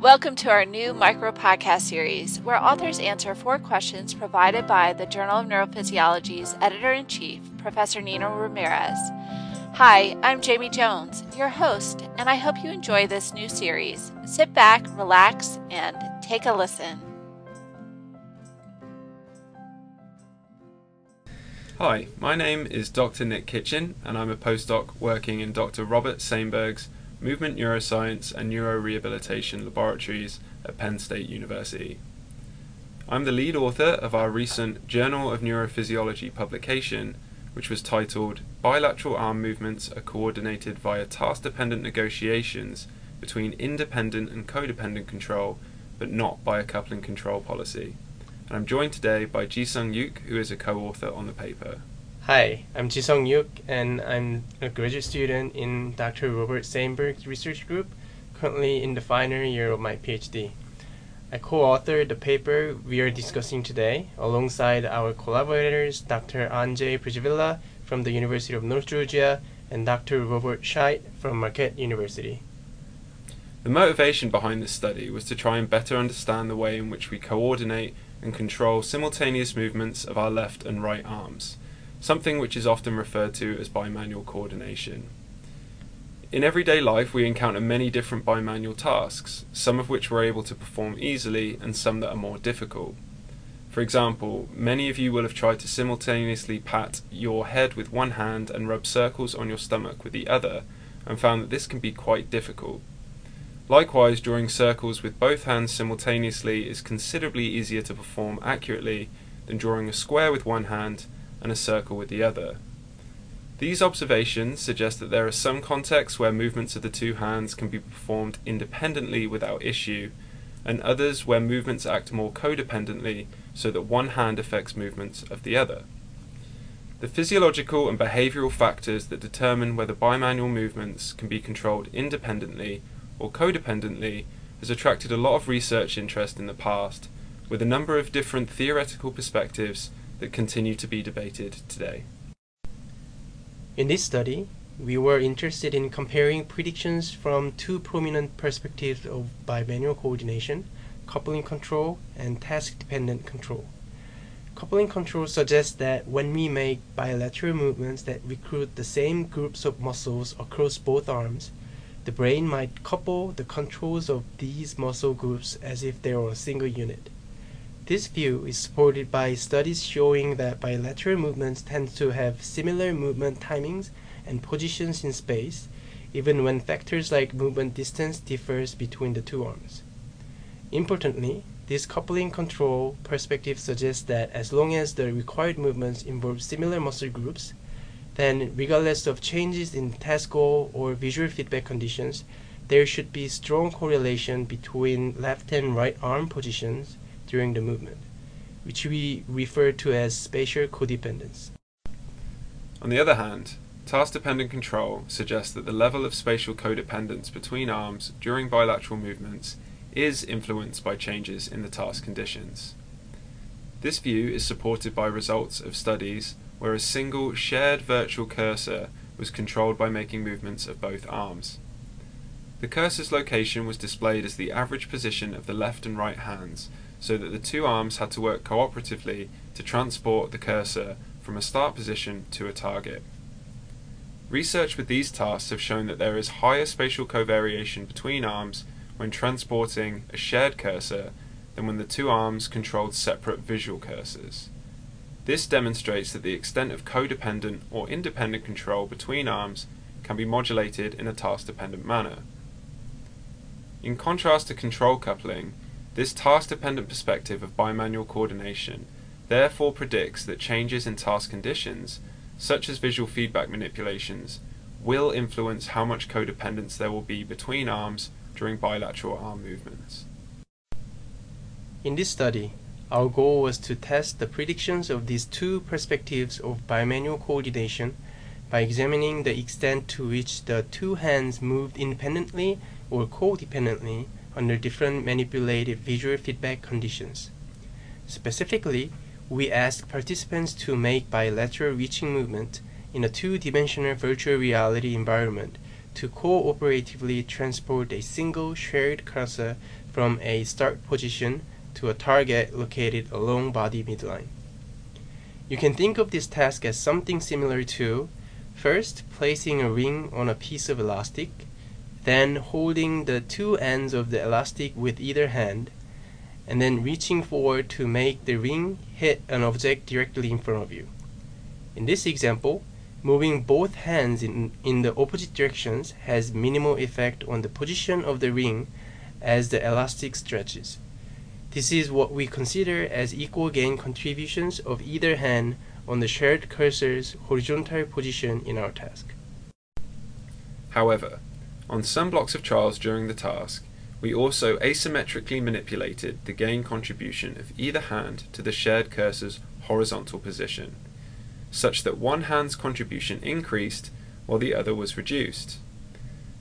Welcome to our new micro podcast series, where authors answer four questions provided by the Journal of Neurophysiology's editor in chief, Professor Nino Ramirez. Hi, I'm Jamie Jones, your host, and I hope you enjoy this new series. Sit back, relax, and take a listen. Hi, my name is Dr. Nick Kitchen, and I'm a postdoc working in Dr. Robert Sainburg's Movement Neuroscience and Neurorehabilitation Laboratories at Penn State University. I'm the lead author of our recent Journal of Neurophysiology publication, which was titled Bilateral Arm Movements are Coordinated via Task Dependent Negotiations between Independent and Codependent Control, but not by a coupling control policy. And I'm joined today by Jisung Yuk, who is a co author on the paper. Hi, I'm Jisung Yuk, and I'm a graduate student in Dr. Robert Sainburg's research group, currently in the final year of my PhD. I co-authored the paper we are discussing today alongside our collaborators Dr. Andrzej Przybyla from the University of North Georgia and Dr. Robert Scheidt from Marquette University. The motivation behind this study was to try and better understand the way in which we coordinate and control simultaneous movements of our left and right arms something which is often referred to as bimanual coordination. In everyday life, we encounter many different bimanual tasks, some of which we're able to perform easily and some that are more difficult. For example, many of you will have tried to simultaneously pat your head with one hand and rub circles on your stomach with the other, and found that this can be quite difficult. Likewise, drawing circles with both hands simultaneously is considerably easier to perform accurately than drawing a square with one hand and a circle with the other. These observations suggest that there are some contexts where movements of the two hands can be performed independently without issue, and others where movements act more codependently so that one hand affects movements of the other. The physiological and behavioral factors that determine whether bimanual movements can be controlled independently or codependently has attracted a lot of research interest in the past, with a number of different theoretical perspectives that continue to be debated today. In this study, we were interested in comparing predictions from two prominent perspectives of bimanual coordination, coupling control and task-dependent control. Coupling control suggests that when we make bilateral movements that recruit the same groups of muscles across both arms, the brain might couple the controls of these muscle groups as if they were a single unit. This view is supported by studies showing that bilateral movements tend to have similar movement timings and positions in space, even when factors like movement distance differs between the two arms. Importantly, this coupling control perspective suggests that as long as the required movements involve similar muscle groups, then regardless of changes in task goal or visual feedback conditions, there should be strong correlation between left and right arm positions during the movement, which we refer to as spatial codependence. On the other hand, task dependent control suggests that the level of spatial codependence between arms during bilateral movements is influenced by changes in the task conditions. This view is supported by results of studies where a single shared virtual cursor was controlled by making movements of both arms. The cursor's location was displayed as the average position of the left and right hands so that the two arms had to work cooperatively to transport the cursor from a start position to a target. Research with these tasks have shown that there is higher spatial covariation between arms when transporting a shared cursor than when the two arms controlled separate visual cursors. This demonstrates that the extent of codependent or independent control between arms can be modulated in a task-dependent manner. In contrast to control coupling, this task-dependent perspective of bimanual coordination therefore predicts that changes in task conditions, such as visual feedback manipulations, will influence how much codependence there will be between arms during bilateral arm movements. In this study, our goal was to test the predictions of these two perspectives of bimanual coordination by examining the extent to which the two hands moved independently or codependently under different manipulated visual feedback conditions. Specifically, we asked participants to make bilateral reaching movement in a two-dimensional virtual reality environment to cooperatively transport a single shared cursor from a start position to a target located along body midline. You can think of this task as something similar to first placing a ring on a piece of elastic, then holding the two ends of the elastic with either hand, and then reaching forward to make the ring hit an object directly in front of you. In this example, moving both hands in, in the opposite directions has minimal effect on the position of the ring as the elastic stretches. This is what we consider as equal gain contributions of either hand on the shared cursor's horizontal position in our task. However, on some blocks of trials during the task, we also asymmetrically manipulated the gain contribution of either hand to the shared cursor's horizontal position, such that one hand's contribution increased while the other was reduced.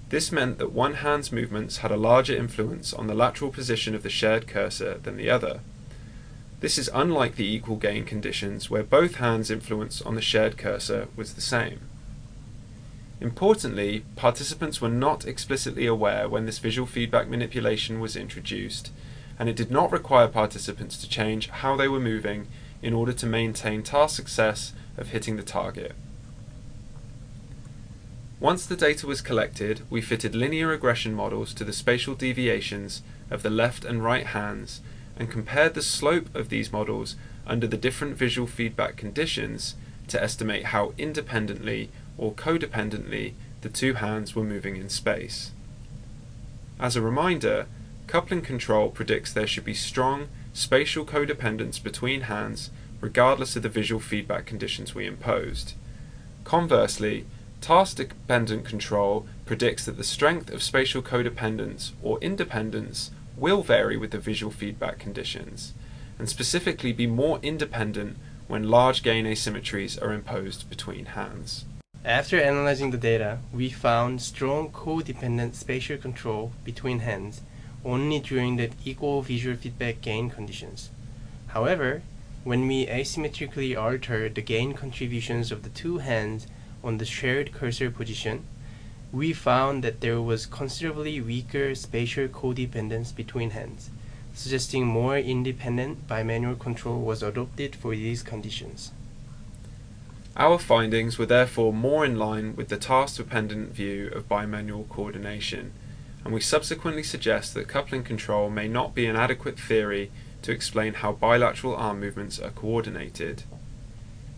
This meant that one hand's movements had a larger influence on the lateral position of the shared cursor than the other. This is unlike the equal gain conditions where both hands' influence on the shared cursor was the same. Importantly, participants were not explicitly aware when this visual feedback manipulation was introduced, and it did not require participants to change how they were moving in order to maintain task success of hitting the target. Once the data was collected, we fitted linear regression models to the spatial deviations of the left and right hands and compared the slope of these models under the different visual feedback conditions to estimate how independently or codependently the two hands were moving in space. As a reminder, coupling control predicts there should be strong spatial codependence between hands regardless of the visual feedback conditions we imposed. Conversely, Task-dependent control predicts that the strength of spatial codependence or independence will vary with the visual feedback conditions, and specifically be more independent when large gain asymmetries are imposed between hands. After analyzing the data, we found strong codependent spatial control between hands only during the equal visual feedback gain conditions. However, when we asymmetrically alter the gain contributions of the two hands on the shared cursor position, we found that there was considerably weaker spatial codependence between hands, suggesting more independent bimanual control was adopted for these conditions. Our findings were therefore more in line with the task-dependent view of bimanual coordination, and we subsequently suggest that coupling control may not be an adequate theory to explain how bilateral arm movements are coordinated.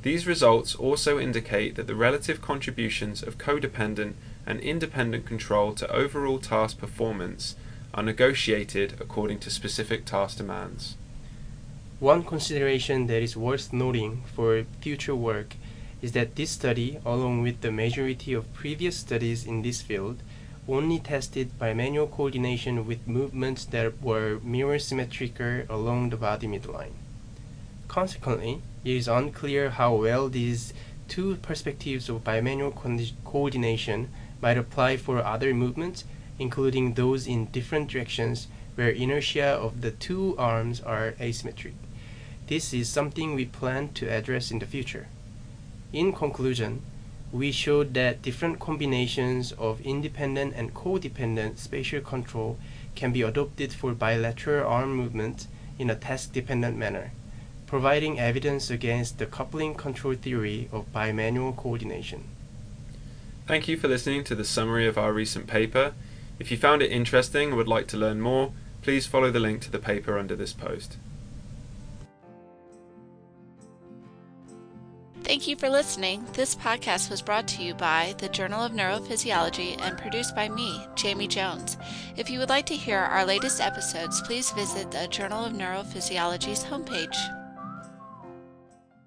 These results also indicate that the relative contributions of codependent and independent control to overall task performance are negotiated according to specific task demands. One consideration that is worth noting for future work is that this study, along with the majority of previous studies in this field, only tested bimanual coordination with movements that were mirror symmetrical along the body midline. Consequently, it is unclear how well these two perspectives of bimanual coordination might apply for other movements, including those in different directions where inertia of the two arms are asymmetric. This is something we plan to address in the future. In conclusion, we showed that different combinations of independent and codependent spatial control can be adopted for bilateral arm movement in a task-dependent manner providing evidence against the coupling control theory of bimanual coordination. Thank you for listening to the summary of our recent paper. If you found it interesting and would like to learn more, please follow the link to the paper under this post. Thank you for listening. This podcast was brought to you by the Journal of Neurophysiology and produced by me, Jamie Jones. If you would like to hear our latest episodes, please visit the Journal of Neurophysiology's homepage.